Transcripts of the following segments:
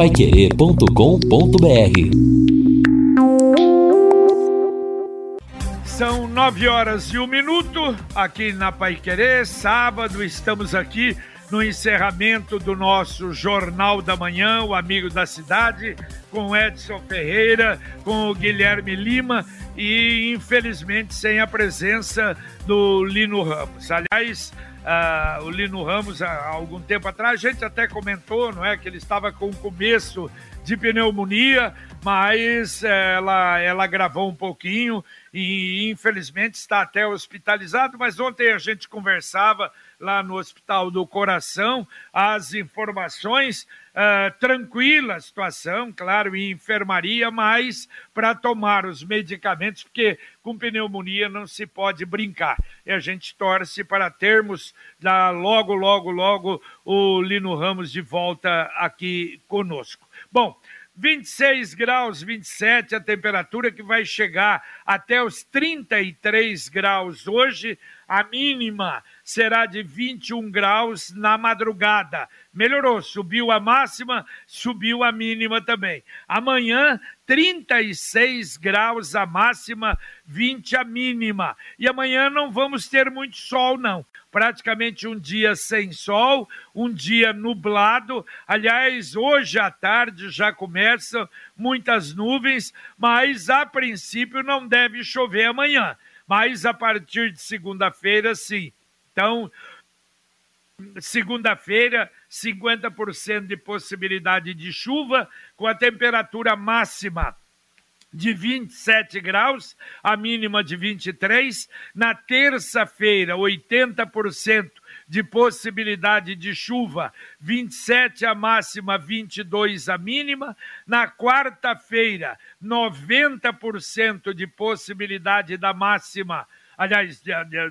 paiquerê.com.br São nove horas e um minuto aqui na Paiquerê. Sábado estamos aqui no encerramento do nosso Jornal da Manhã, o Amigo da Cidade, com Edson Ferreira, com o Guilherme Lima e, infelizmente, sem a presença do Lino Ramos. Aliás, uh, o Lino Ramos, há algum tempo atrás, a gente até comentou, não é, que ele estava com o começo de pneumonia, mas ela, ela gravou um pouquinho e infelizmente está até hospitalizado. Mas ontem a gente conversava lá no Hospital do Coração, as informações, uh, tranquila a situação, claro, em enfermaria, mas para tomar os medicamentos, porque com pneumonia não se pode brincar. E a gente torce para termos lá, logo, logo, logo o Lino Ramos de volta aqui conosco. Bom, 26 graus, 27 a temperatura que vai chegar até os 33 graus hoje. A mínima será de 21 graus na madrugada. Melhorou, subiu a máxima, subiu a mínima também. Amanhã, 36 graus a máxima, 20 a mínima. E amanhã não vamos ter muito sol, não. Praticamente um dia sem sol, um dia nublado. Aliás, hoje à tarde já começam muitas nuvens, mas a princípio não deve chover amanhã. Mas a partir de segunda-feira, sim. Então, segunda-feira, 50% de possibilidade de chuva, com a temperatura máxima de 27 graus, a mínima de 23. Na terça-feira, 80% de possibilidade de chuva, 27 a máxima, 22 a mínima. Na quarta-feira, 90% de possibilidade da máxima, aliás,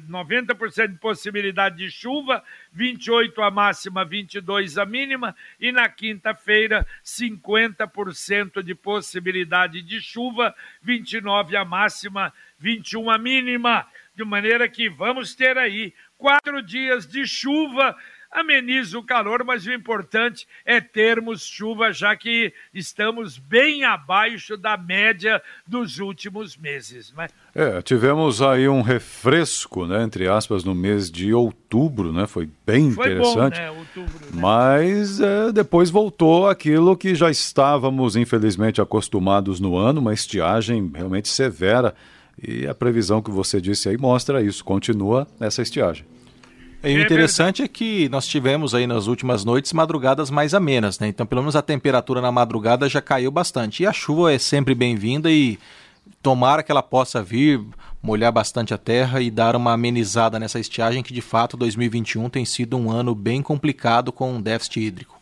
90% de possibilidade de chuva, 28 a máxima, 22 a mínima, e na quinta-feira, 50% de possibilidade de chuva, 29 a máxima, 21 a mínima. De maneira que vamos ter aí quatro dias de chuva ameniza o calor, mas o importante é termos chuva, já que estamos bem abaixo da média dos últimos meses. Né? É, tivemos aí um refresco, né, entre aspas, no mês de outubro, né? Foi bem Foi interessante. Bom, né? Outubro, né? Mas é, depois voltou aquilo que já estávamos, infelizmente, acostumados no ano, uma estiagem realmente severa. E a previsão que você disse aí mostra isso, continua essa estiagem. E o é interessante é que nós tivemos aí nas últimas noites madrugadas mais amenas, né? Então, pelo menos a temperatura na madrugada já caiu bastante. E a chuva é sempre bem-vinda e tomara que ela possa vir, molhar bastante a terra e dar uma amenizada nessa estiagem que, de fato, 2021 tem sido um ano bem complicado com um déficit hídrico.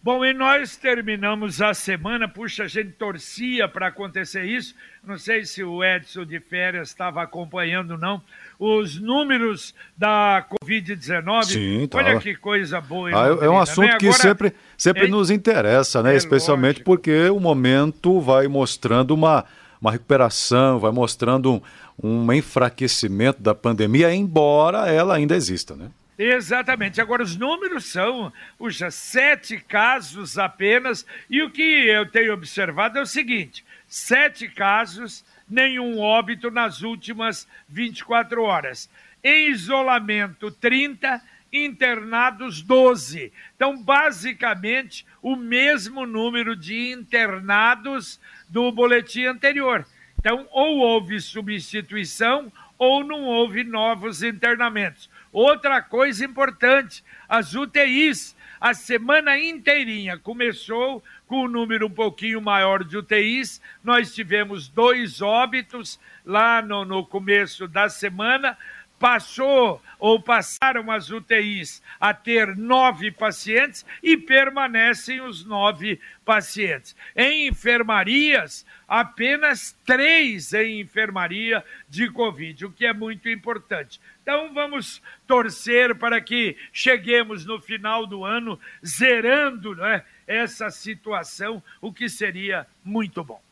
Bom, e nós terminamos a semana, puxa, a gente torcia para acontecer isso. Não sei se o Edson de férias estava acompanhando, não os números da Covid-19. Sim, tá. Olha que coisa boa. Ah, é um assunto né? que Agora, sempre, sempre é, nos interessa, né? É Especialmente lógico. porque o momento vai mostrando uma, uma recuperação, vai mostrando um, um enfraquecimento da pandemia, embora ela ainda exista, né? Exatamente. Agora, os números são, puxa, sete casos apenas, e o que eu tenho observado é o seguinte: sete casos nenhum óbito nas últimas 24 horas. Em isolamento, 30, internados 12. Então, basicamente, o mesmo número de internados do boletim anterior. Então, ou houve substituição ou não houve novos internamentos. Outra coisa importante, as UTIs, a semana inteirinha começou com um número um pouquinho maior de UTIs. Nós tivemos dois óbitos lá no, no começo da semana. Passou ou passaram as UTIs a ter nove pacientes e permanecem os nove pacientes. Em enfermarias, apenas três em enfermaria de Covid, o que é muito importante. Então vamos torcer para que cheguemos no final do ano zerando né, essa situação, o que seria muito bom.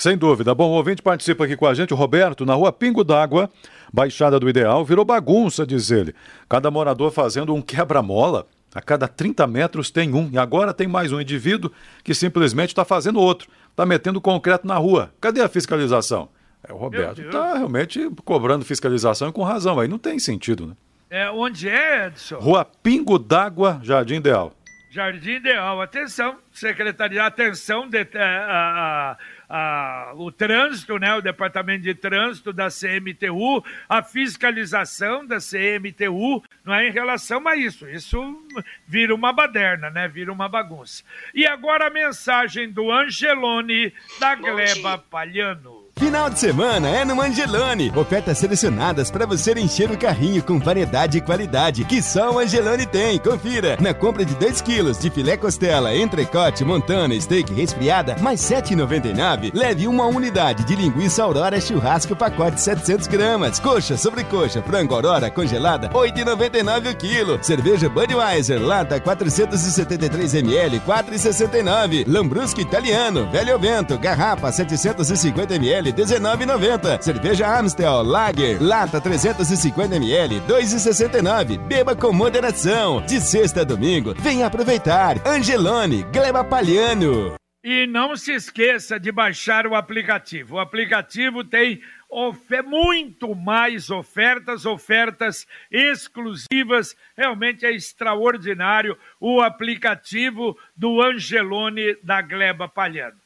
Sem dúvida. Bom, o ouvinte participa aqui com a gente, o Roberto, na rua Pingo d'Água, Baixada do Ideal, virou bagunça, diz ele. Cada morador fazendo um quebra-mola. A cada 30 metros tem um. E agora tem mais um indivíduo que simplesmente está fazendo outro. Está metendo concreto na rua. Cadê a fiscalização? É, o Roberto está realmente cobrando fiscalização e com razão. Aí não tem sentido, né? É, onde é, Edson? Rua Pingo d'Água, Jardim Ideal. Jardim Ideal. Atenção, Secretaria, atenção, de, a, a, a, o trânsito, né, o Departamento de Trânsito da CMTU, a fiscalização da CMTU, não é em relação a isso. Isso vira uma baderna, né? Vira uma bagunça. E agora a mensagem do Angelone da Gleba Palhano. Final de semana é no Angelone. Ofertas selecionadas para você encher o carrinho com variedade e qualidade que só o Angelone tem. Confira. Na compra de 2 quilos de filé costela, entrecote, montana, steak resfriada, mais 7,99. Leve uma unidade de linguiça aurora churrasco pacote 700 gramas. Coxa, sobrecoxa, frango aurora congelada, 8,99 o quilo. Cerveja Budweiser, lata 473 ml, 4,69. Lambrusco italiano, velho vento, garrafa 750 ml, 19,90. Cerveja Amstel Lager, lata 350 ml, 2,69. Beba com moderação. De sexta a domingo, venha aproveitar. Angelone, Gleba Palhano. E não se esqueça de baixar o aplicativo. O aplicativo tem muito mais ofertas, ofertas exclusivas. Realmente é extraordinário o aplicativo do Angelone da Gleba Palhano.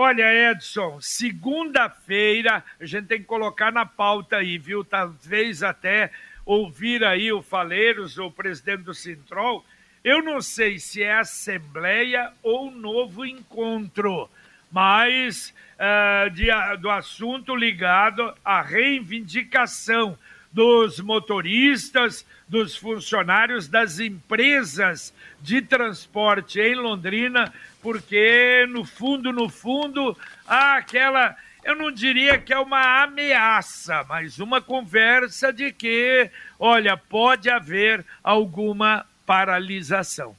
Olha, Edson, segunda-feira, a gente tem que colocar na pauta aí, viu? Talvez até ouvir aí o Faleiros, o presidente do Sintrol. Eu não sei se é assembleia ou novo encontro, mas uh, de, do assunto ligado à reivindicação dos motoristas, dos funcionários das empresas de transporte em Londrina porque no fundo, no fundo, há aquela, eu não diria que é uma ameaça, mas uma conversa de que, olha, pode haver alguma paralisação.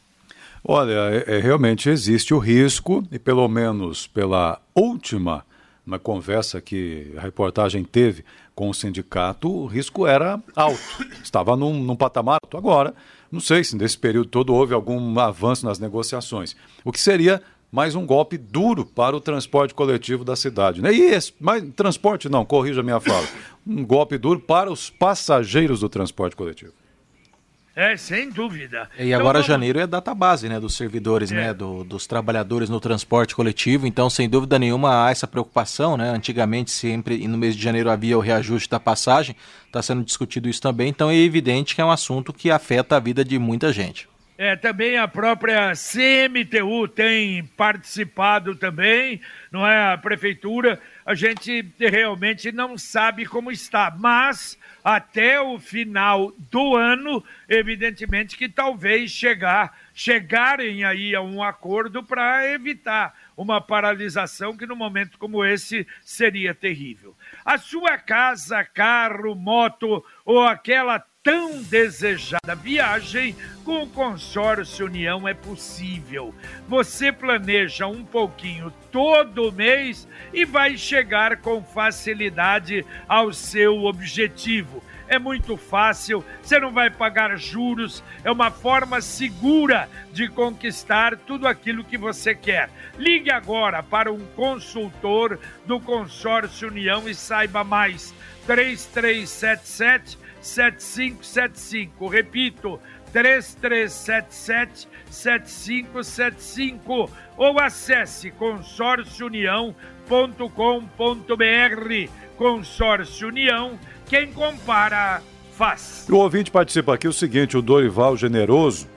Olha, é, é, realmente existe o risco, e pelo menos pela última uma conversa que a reportagem teve com o sindicato, o risco era alto, estava num, num patamar alto. Agora, não sei se nesse período todo houve algum avanço nas negociações, o que seria mais um golpe duro para o transporte coletivo da cidade. Né? E esse, mas, transporte não, corrija a minha fala. Um golpe duro para os passageiros do transporte coletivo. É, sem dúvida. E agora então, vamos... janeiro é data base, né, dos servidores, né, é. né, do, dos trabalhadores no transporte coletivo. Então, sem dúvida nenhuma, há essa preocupação, né? Antigamente sempre no mês de janeiro havia o reajuste da passagem. Está sendo discutido isso também. Então, é evidente que é um assunto que afeta a vida de muita gente. É, também a própria CMTU tem participado também, não é? A prefeitura, a gente realmente não sabe como está, mas até o final do ano, evidentemente que talvez chegar, chegarem aí a um acordo para evitar uma paralisação que no momento como esse seria terrível. A sua casa, carro, moto ou aquela tão desejada viagem com o consórcio União é possível. Você planeja um pouquinho todo mês e vai chegar com facilidade ao seu objetivo. É muito fácil, você não vai pagar juros, é uma forma segura de conquistar tudo aquilo que você quer. Ligue agora para um consultor do Consórcio União e saiba mais. 3377 7575. Repito, 3377 7575 ou acesse consórciounião.com.br. Consórcio União, quem compara faz. O ouvinte participa aqui o seguinte, o Dorival Generoso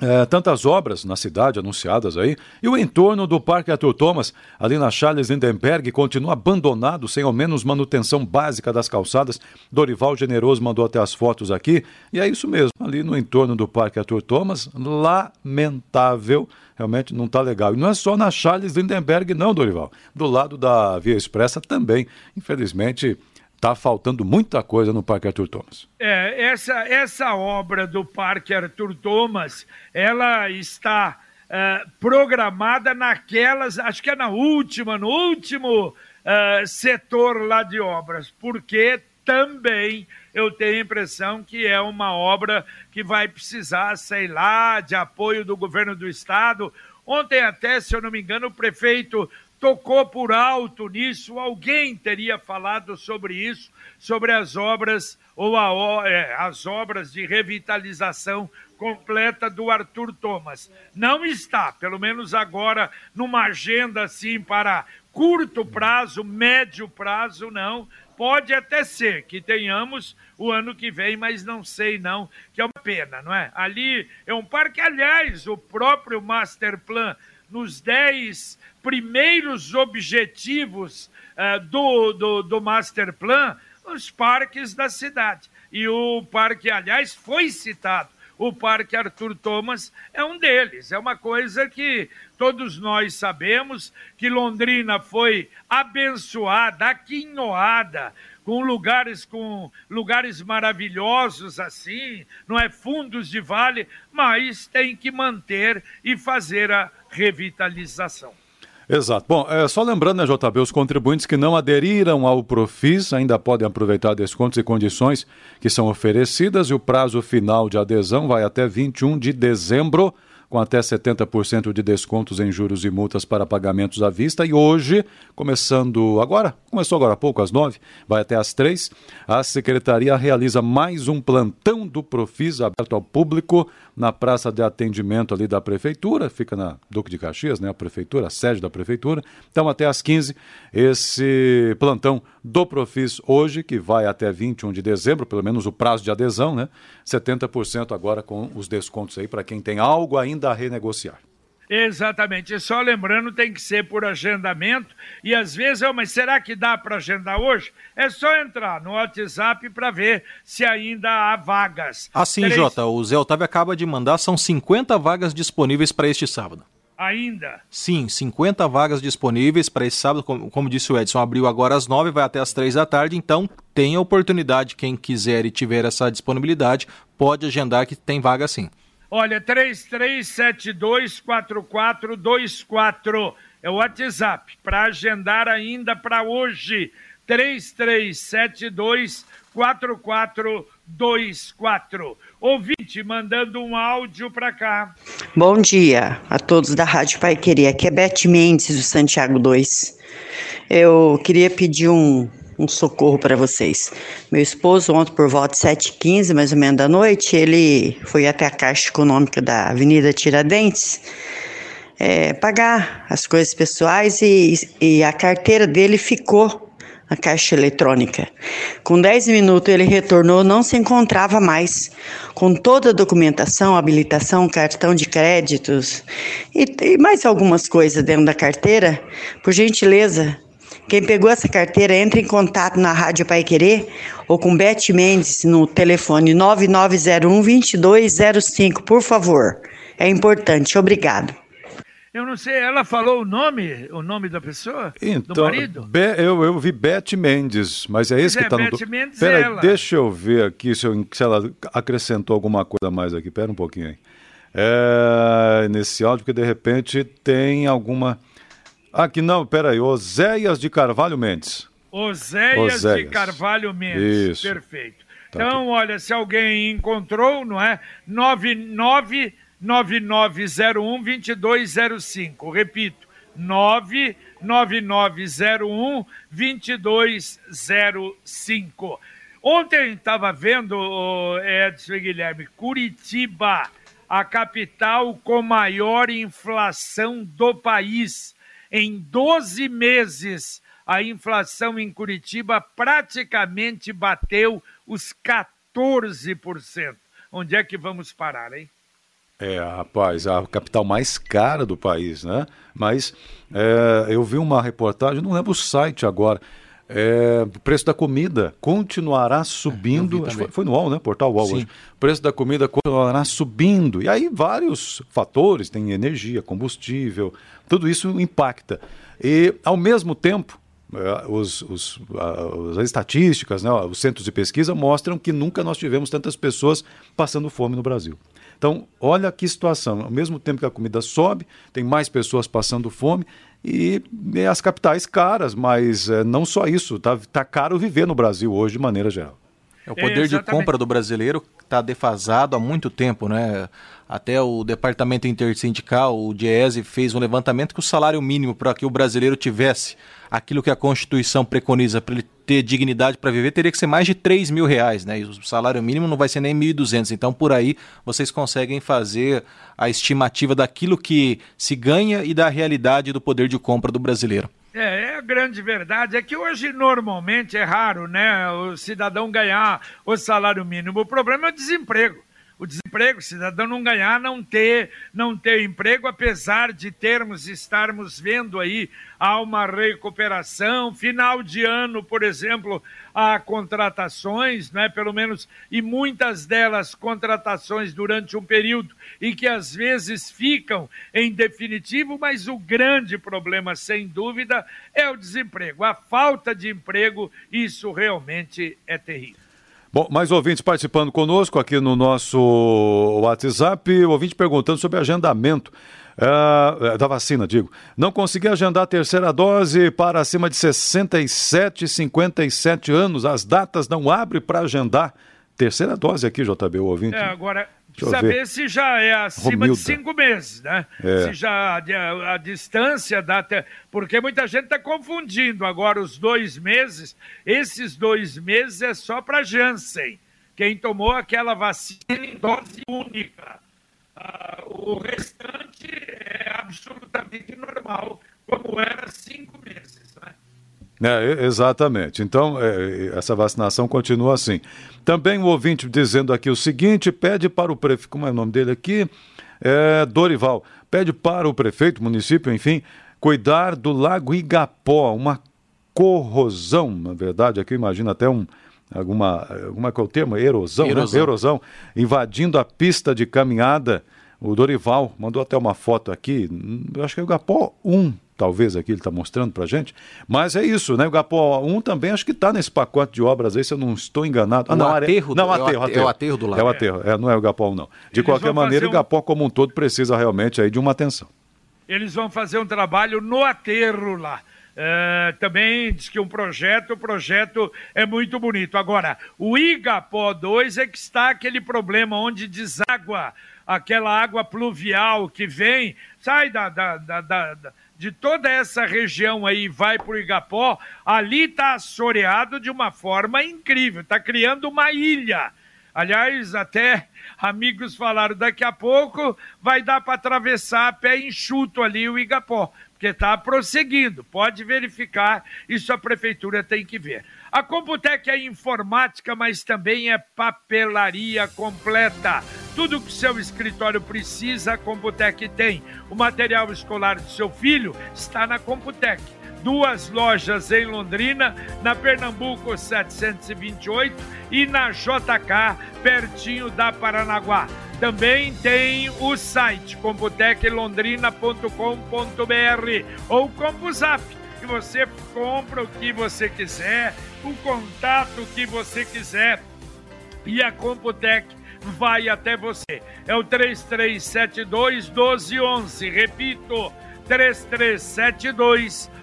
é, tantas obras na cidade anunciadas aí, e o entorno do Parque Arthur Thomas, ali na Charles Lindenberg, continua abandonado, sem ao menos manutenção básica das calçadas. Dorival Generoso mandou até as fotos aqui, e é isso mesmo, ali no entorno do Parque Arthur Thomas, lamentável, realmente não está legal. E não é só na Charles Lindenberg, não, Dorival. Do lado da Via Expressa também, infelizmente Está faltando muita coisa no Parque Arthur Thomas. É, essa, essa obra do Parque Arthur Thomas, ela está é, programada naquelas, acho que é na última, no último é, setor lá de obras, porque também eu tenho a impressão que é uma obra que vai precisar, sei lá, de apoio do governo do estado. Ontem até, se eu não me engano, o prefeito tocou por alto nisso, alguém teria falado sobre isso, sobre as obras ou a, é, as obras de revitalização completa do Arthur Thomas. Não está, pelo menos agora, numa agenda assim para curto prazo, médio prazo, não. Pode até ser que tenhamos o ano que vem, mas não sei não, que é uma pena, não é? Ali é um parque, aliás, o próprio Master Plan, nos 10 primeiros objetivos uh, do, do, do Master Plan, os parques da cidade. E o parque, aliás, foi citado o Parque Arthur Thomas é um deles. É uma coisa que todos nós sabemos que Londrina foi abençoada, aquinhoada, com lugares com lugares maravilhosos assim, não é fundos de vale, mas tem que manter e fazer a revitalização. Exato. Bom, é, só lembrando, né, JB, os contribuintes que não aderiram ao Profis ainda podem aproveitar descontos e condições que são oferecidas e o prazo final de adesão vai até 21 de dezembro com até 70% de descontos em juros e multas para pagamentos à vista. E hoje, começando agora, começou agora há pouco, às nove, vai até às três, a Secretaria realiza mais um plantão do Profis aberto ao público na praça de atendimento ali da Prefeitura, fica na Duque de Caxias, né, a Prefeitura, a sede da Prefeitura. Então, até às 15, esse plantão do Profis hoje, que vai até 21 de dezembro, pelo menos o prazo de adesão, né? 70% agora com os descontos aí para quem tem algo ainda a renegociar. Exatamente. E só lembrando, tem que ser por agendamento. E às vezes, oh, mas será que dá para agendar hoje? É só entrar no WhatsApp para ver se ainda há vagas. Assim, Três... Jota, o Zé Otávio acaba de mandar, são 50 vagas disponíveis para este sábado. Ainda? Sim, 50 vagas disponíveis para esse sábado. Como, como, disse o Edson, abriu agora às 9, vai até às 3 da tarde. Então, tem a oportunidade. Quem quiser e tiver essa disponibilidade, pode agendar que tem vaga sim. Olha, 33724424 é o WhatsApp para agendar ainda para hoje. 33724424. Ouvinte mandando um áudio para cá. Bom dia a todos da Rádio Pai Querer. Aqui é Beth Mendes do Santiago 2. Eu queria pedir um um socorro para vocês. Meu esposo, ontem por volta de 7h15, mais ou menos da noite, ele foi até a Caixa Econômica da Avenida Tiradentes é, pagar as coisas pessoais e, e a carteira dele ficou na caixa eletrônica. Com 10 minutos ele retornou, não se encontrava mais, com toda a documentação, habilitação, cartão de créditos e, e mais algumas coisas dentro da carteira. Por gentileza, quem pegou essa carteira, entre em contato na Rádio Pai Querer ou com Beth Mendes no telefone 9901 2205, por favor. É importante. Obrigado. Eu não sei, ela falou o nome, o nome da pessoa? Então, do marido? Be, eu, eu vi Beth Mendes, mas é esse que está no. Beth Mendes Pera, ela. deixa eu ver aqui se, eu, se, ela acrescentou alguma coisa mais aqui. Pera um pouquinho aí. É, nesse áudio, porque de repente tem alguma. Aqui não, peraí, Oséias de Carvalho Mendes. Oséias, Oséias. de Carvalho Mendes. Isso. Perfeito. Tá então, aqui. olha, se alguém encontrou, não é? 99 9901 2205. Repito, 99901 2205. Ontem estava vendo, Edson e Guilherme, Curitiba, a capital com maior inflação do país. Em 12 meses, a inflação em Curitiba praticamente bateu os 14%. Onde é que vamos parar, hein? É, rapaz, a capital mais cara do país, né? Mas é, eu vi uma reportagem, não lembro o site agora. É, o preço da comida continuará subindo. É, foi, foi, no UOL, né? Portal UOL Sim. hoje. O preço da comida continuará subindo. E aí vários fatores, tem energia, combustível, tudo isso impacta. E ao mesmo tempo, é, os, os, as estatísticas, né, os centros de pesquisa mostram que nunca nós tivemos tantas pessoas passando fome no Brasil. Então, olha que situação. Ao mesmo tempo que a comida sobe, tem mais pessoas passando fome e, e as capitais caras, mas é, não só isso, está tá caro viver no Brasil hoje de maneira geral. É, o poder é, de compra do brasileiro está defasado há muito tempo, né? Até o Departamento Intersindical, o DIESE, fez um levantamento que o salário mínimo para que o brasileiro tivesse aquilo que a Constituição preconiza para ele ter dignidade para viver teria que ser mais de 3 mil reais, né? E o salário mínimo não vai ser nem 1.200. Então, por aí, vocês conseguem fazer a estimativa daquilo que se ganha e da realidade do poder de compra do brasileiro. É, é, a grande verdade é que hoje normalmente é raro, né, o cidadão ganhar o salário mínimo. O problema é o desemprego o desemprego, o cidadão não ganhar, não ter, não ter emprego, apesar de termos, estarmos vendo aí há uma recuperação, final de ano, por exemplo, há contratações, né, pelo menos, e muitas delas contratações durante um período e que às vezes ficam em definitivo, mas o grande problema, sem dúvida, é o desemprego. A falta de emprego, isso realmente é terrível. Bom, mais ouvintes participando conosco aqui no nosso WhatsApp, ouvinte perguntando sobre agendamento. Uh, da vacina, digo. Não consegui agendar a terceira dose para acima de 67 e 57 anos. As datas não abrem para agendar. Terceira dose aqui, JB, o ouvinte. É, agora, saber ver. se já é acima Romilda. de cinco meses, né? É. Se já a, a, distância da. Porque muita gente está confundindo agora os dois meses. Esses dois meses é só para Janssen, quem tomou aquela vacina em dose única. Ah, o restante é absolutamente normal, como era cinco? É, exatamente. Então, é, essa vacinação continua assim. Também o ouvinte dizendo aqui o seguinte: pede para o prefeito, como é o nome dele aqui? É, Dorival, pede para o prefeito, município, enfim, cuidar do Lago Igapó, uma corrosão, na verdade, aqui eu imagino até um, alguma, como é que é o termo? Erosão, né? Erosão. Né? Erosão, invadindo a pista de caminhada. O Dorival mandou até uma foto aqui, eu acho que é o Igapó 1, talvez aqui ele está mostrando para gente. Mas é isso, né? O Gapó 1 também acho que está nesse pacote de obras aí, se eu não estou enganado. Ah, não, aterro, não, aterro, é o aterro, É o aterro do lado. É o aterro, é, não é o Gapó 1 não. De Eles qualquer maneira, um... o Gapó como um todo precisa realmente aí de uma atenção. Eles vão fazer um trabalho no aterro lá. Uh, também diz que um projeto, o projeto é muito bonito. Agora, o Igapó 2 é que está aquele problema onde deságua aquela água pluvial que vem, sai da, da, da, da de toda essa região aí vai para o Igapó, ali está assoreado de uma forma incrível, está criando uma ilha. Aliás, até amigos falaram, daqui a pouco vai dar para atravessar a pé enxuto ali o Igapó, porque está prosseguindo. Pode verificar, isso a prefeitura tem que ver. A Computec é informática, mas também é papelaria completa. Tudo que seu escritório precisa, a Computec tem. O material escolar do seu filho está na Computec. Duas lojas em Londrina, na Pernambuco 728 e na JK, pertinho da Paranaguá. Também tem o site computeclondrina.com.br ou CompuZap, que você compra o que você quiser o contato que você quiser e a Computec vai até você. É o 3372 1211. Repito, 3372 1211.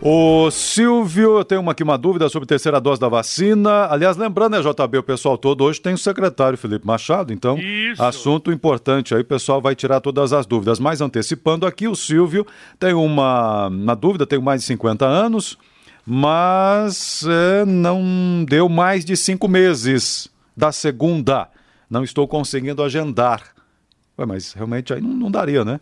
O Silvio, eu tenho uma, aqui uma dúvida sobre a terceira dose da vacina. Aliás, lembrando, né, JB, o pessoal todo hoje tem o secretário Felipe Machado, então, Isso. assunto importante aí, o pessoal vai tirar todas as dúvidas. Mas antecipando aqui, o Silvio tem uma, uma dúvida, tem mais de 50 anos, mas é, não deu mais de cinco meses da segunda. Não estou conseguindo agendar. Ué, mas realmente aí não, não daria, né?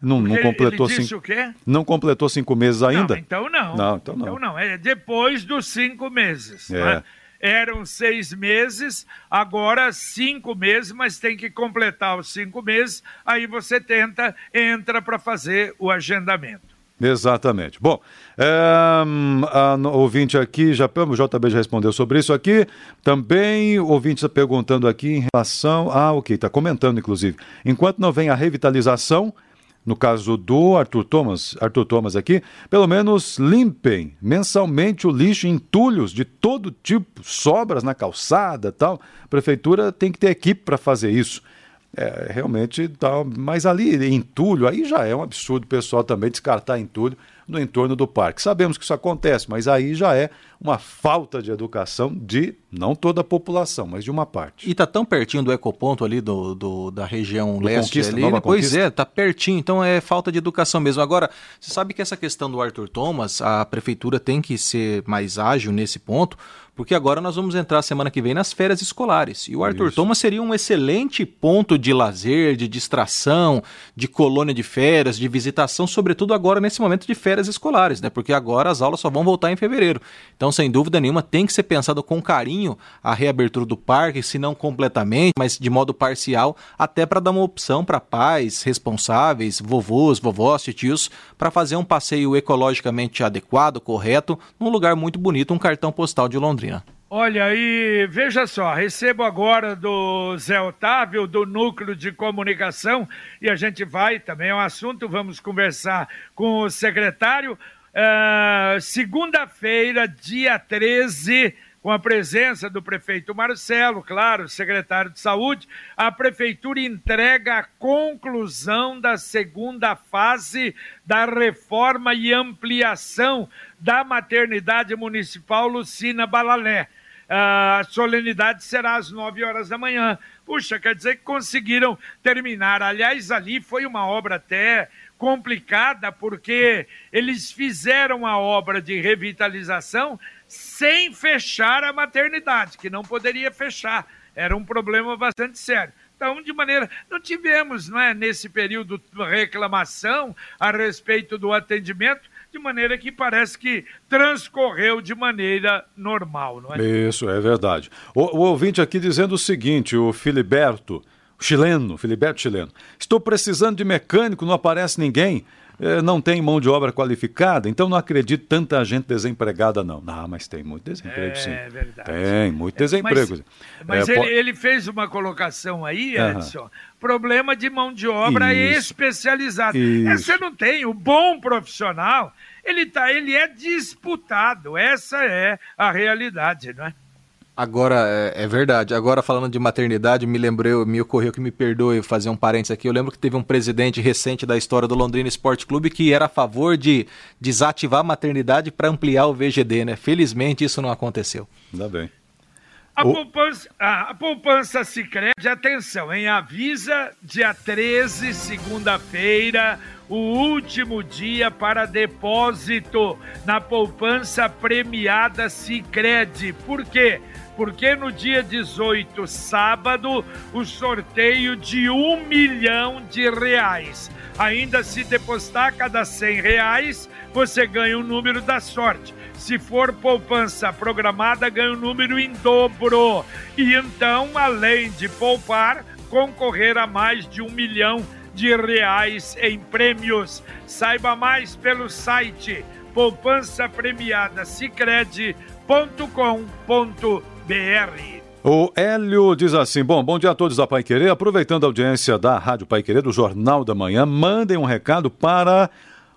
Não, não completou ele cinco. Não completou cinco meses ainda? Não, então não. Não, então não. Então não. É depois dos cinco meses. É. Né? Eram seis meses, agora cinco meses, mas tem que completar os cinco meses. Aí você tenta, entra para fazer o agendamento. Exatamente. Bom, é, a ouvinte aqui, já, o JB já respondeu sobre isso aqui. Também o ouvinte está perguntando aqui em relação. Ah, ok, está comentando inclusive. Enquanto não vem a revitalização, no caso do Arthur Thomas, Arthur Thomas aqui, pelo menos limpem mensalmente o lixo entulhos de todo tipo, sobras na calçada tal. A prefeitura tem que ter equipe para fazer isso. É, realmente, tá, mas ali entulho, aí já é um absurdo o pessoal também descartar entulho no entorno do parque. Sabemos que isso acontece, mas aí já é uma falta de educação de não toda a população, mas de uma parte. E está tão pertinho do ecoponto ali do, do da região do leste conquista, ali, Nova pois conquista. é, tá pertinho, então é falta de educação mesmo. Agora, você sabe que essa questão do Arthur Thomas, a prefeitura tem que ser mais ágil nesse ponto, porque agora nós vamos entrar semana que vem nas férias escolares. E o Arthur Isso. Thomas seria um excelente ponto de lazer, de distração, de colônia de férias, de visitação, sobretudo agora nesse momento de férias escolares, né? Porque agora as aulas só vão voltar em fevereiro. Então, sem dúvida nenhuma, tem que ser pensado com carinho a reabertura do parque, se não completamente, mas de modo parcial, até para dar uma opção para pais responsáveis, vovôs, vovós, tios, para fazer um passeio ecologicamente adequado, correto, num lugar muito bonito, um cartão postal de Londrina. Olha, e veja só, recebo agora do Zé Otávio, do Núcleo de Comunicação, e a gente vai, também é um assunto, vamos conversar com o secretário. Uh, Segunda-feira, dia 13, com a presença do prefeito Marcelo, claro, secretário de Saúde, a prefeitura entrega a conclusão da segunda fase da reforma e ampliação da maternidade municipal Lucina Balalé. A solenidade será às 9 horas da manhã. Puxa, quer dizer que conseguiram terminar. Aliás, ali foi uma obra até complicada, porque eles fizeram a obra de revitalização sem fechar a maternidade, que não poderia fechar. Era um problema bastante sério. Então, de maneira. Não tivemos, não é, nesse período, reclamação a respeito do atendimento, de maneira que parece que transcorreu de maneira normal, não é? Isso, é verdade. O, o ouvinte aqui dizendo o seguinte: o Filiberto, chileno, Filiberto chileno, estou precisando de mecânico, não aparece ninguém. Eh, não tem mão de obra qualificada, então não acredito tanta gente desempregada, não. Não, mas tem muito desemprego, é, sim. É verdade. Tem muito desemprego. Mas, mas é, ele, ele, fez uma colocação aí, Edson, uhum. problema de mão de obra Isso. especializada. Isso. Você não tem. O bom profissional, ele, tá, ele é disputado. Essa é a realidade, não é? Agora, é, é, verdade. Agora, falando de maternidade, me lembrei, me ocorreu que me perdoe fazer um parênteses aqui. Eu lembro que teve um presidente recente da história do Londrina Esporte Clube que era a favor de desativar a maternidade para ampliar o VGD, né? Felizmente isso não aconteceu. Ainda bem. A, o... poupança, a, a poupança Sicredi, atenção, hein? Avisa dia 13, segunda-feira, o último dia para depósito na poupança premiada Sicredi. Por quê? porque no dia 18, sábado, o sorteio de um milhão de reais. Ainda se depositar cada 100 reais, você ganha o um número da sorte. Se for poupança programada, ganha o um número em dobro. E então, além de poupar, concorrer a mais de um milhão de reais em prêmios. Saiba mais pelo site poupança premiada. O Hélio diz assim: Bom, bom dia a todos da Pai Querer. Aproveitando a audiência da Rádio Pai Querer, do Jornal da Manhã, mandem um recado para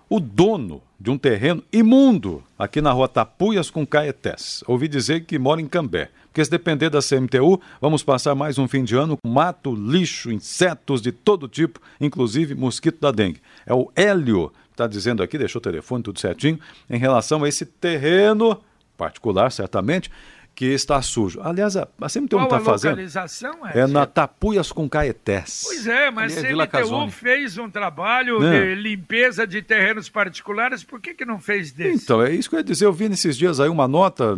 o dono de um terreno imundo aqui na rua Tapuias com Caetés. Ouvi dizer que mora em Cambé. Porque se depender da CMTU, vamos passar mais um fim de ano com mato, lixo, insetos de todo tipo, inclusive mosquito da dengue. É o Hélio que está dizendo aqui, deixou o telefone tudo certinho, em relação a esse terreno particular, certamente, que está sujo. Aliás, a CMTU não está fazendo. É, é na Tapuias com Caetés. Pois é, mas a CMTU fez um trabalho é. de limpeza de terrenos particulares, por que, que não fez desse? Então, é isso que eu ia dizer. Eu vi nesses dias aí uma nota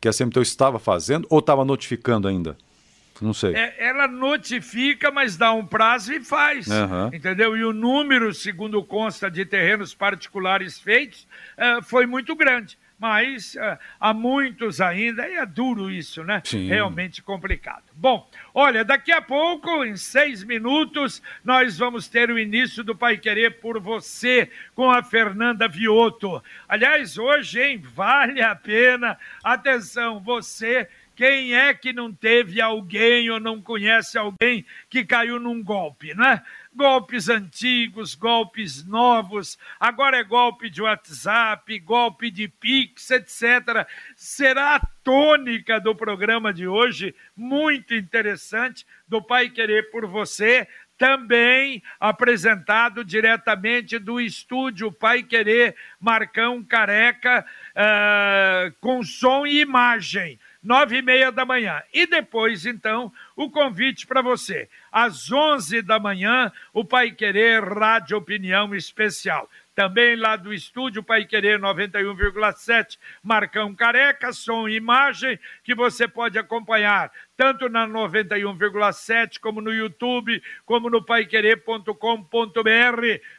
que a CMTU estava fazendo ou estava notificando ainda. Não sei. É, ela notifica, mas dá um prazo e faz. Uhum. Entendeu? E o número, segundo consta, de terrenos particulares feitos uh, foi muito grande mas uh, há muitos ainda, e é duro isso, né? Sim. Realmente complicado. Bom, olha, daqui a pouco, em seis minutos, nós vamos ter o início do Pai Querer por você com a Fernanda Vioto. Aliás, hoje, hein, vale a pena. Atenção, você quem é que não teve alguém ou não conhece alguém que caiu num golpe, né? Golpes antigos, golpes novos, agora é golpe de WhatsApp, golpe de Pix, etc. Será a tônica do programa de hoje, muito interessante, do Pai Querer por Você, também apresentado diretamente do estúdio Pai Querer Marcão Careca, uh, com som e imagem nove e meia da manhã. E depois, então, o convite para você. Às onze da manhã, o Pai Querer Rádio Opinião Especial. Também lá do estúdio Pai Querer 91,7, Marcão Careca, som e imagem, que você pode acompanhar tanto na 91,7, como no YouTube, como no paiquerer.com.br.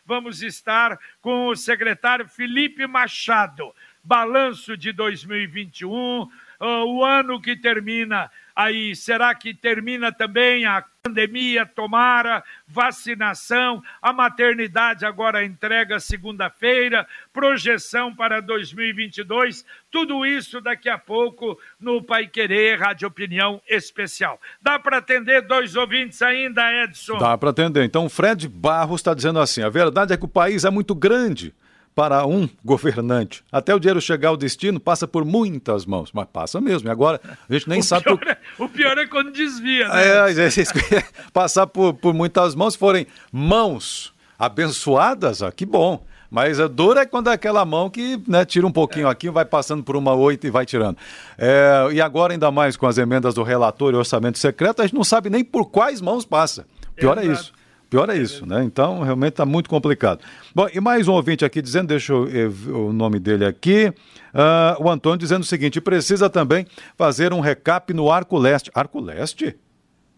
Vamos estar com o secretário Felipe Machado. Balanço de 2021 uh, o ano que termina aí, será que termina também a pandemia, tomara, vacinação, a maternidade agora entrega segunda-feira, projeção para 2022, tudo isso daqui a pouco no Pai Querer Rádio Opinião Especial. Dá para atender dois ouvintes ainda, Edson? Dá para atender. Então, Fred Barros está dizendo assim: a verdade é que o país é muito grande para um governante. Até o dinheiro chegar ao destino passa por muitas mãos, mas passa mesmo. E agora a gente nem o sabe. Pior por... é, o pior é quando desvia, né? É, é, passar por, por muitas mãos, forem mãos abençoadas, ah, que bom. Mas a dura é quando é aquela mão que né, tira um pouquinho é. aqui, vai passando por uma oito e vai tirando. É, e agora, ainda mais com as emendas do relator e orçamento secreto, a gente não sabe nem por quais mãos passa. Pior é, é isso. Pior é isso, né? Então, realmente está muito complicado. Bom, e mais um ouvinte aqui dizendo, deixa eu ver o nome dele aqui. Uh, o Antônio dizendo o seguinte: precisa também fazer um recap no Arco Leste. Arco Leste?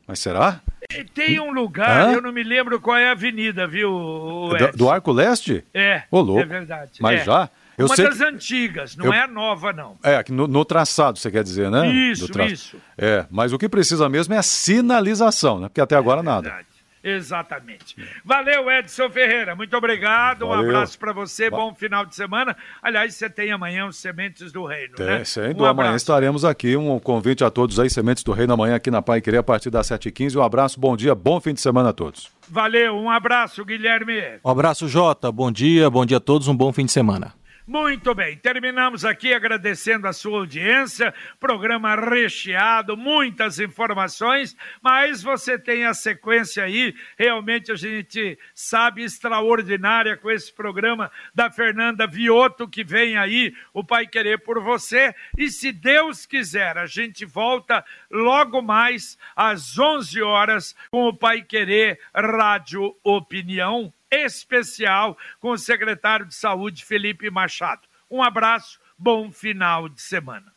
Mas será? Tem um lugar, Hã? eu não me lembro qual é a avenida, viu? Do, do, Arco Leste? É. Ô, louco. É verdade. Mas é. já? Eu Uma das que... antigas, não eu... é a nova, não. É, no, no, traçado, você quer dizer, né? Isso, tra... isso. É, mas o que precisa mesmo é a sinalização, né? Porque até agora é nada. Exatamente. Valeu, Edson Ferreira. Muito obrigado. Valeu. Um abraço para você. Bom final de semana. Aliás, você tem amanhã os Sementes do Reino, tem, né? Sem um amanhã estaremos aqui. Um convite a todos aí, Sementes do Reino, amanhã aqui na Pai Querer, a partir das 7h15. Um abraço, bom dia, bom fim de semana a todos. Valeu, um abraço, Guilherme. Um abraço, Jota. Bom dia, bom dia a todos, um bom fim de semana. Muito bem, terminamos aqui agradecendo a sua audiência, programa recheado, muitas informações, mas você tem a sequência aí, realmente a gente sabe, extraordinária com esse programa da Fernanda Vioto, que vem aí, o Pai Querer por Você, e se Deus quiser, a gente volta logo mais às 11 horas com o Pai Querer Rádio Opinião especial com o secretário de Saúde, Felipe Machado. Um abraço, bom final de semana.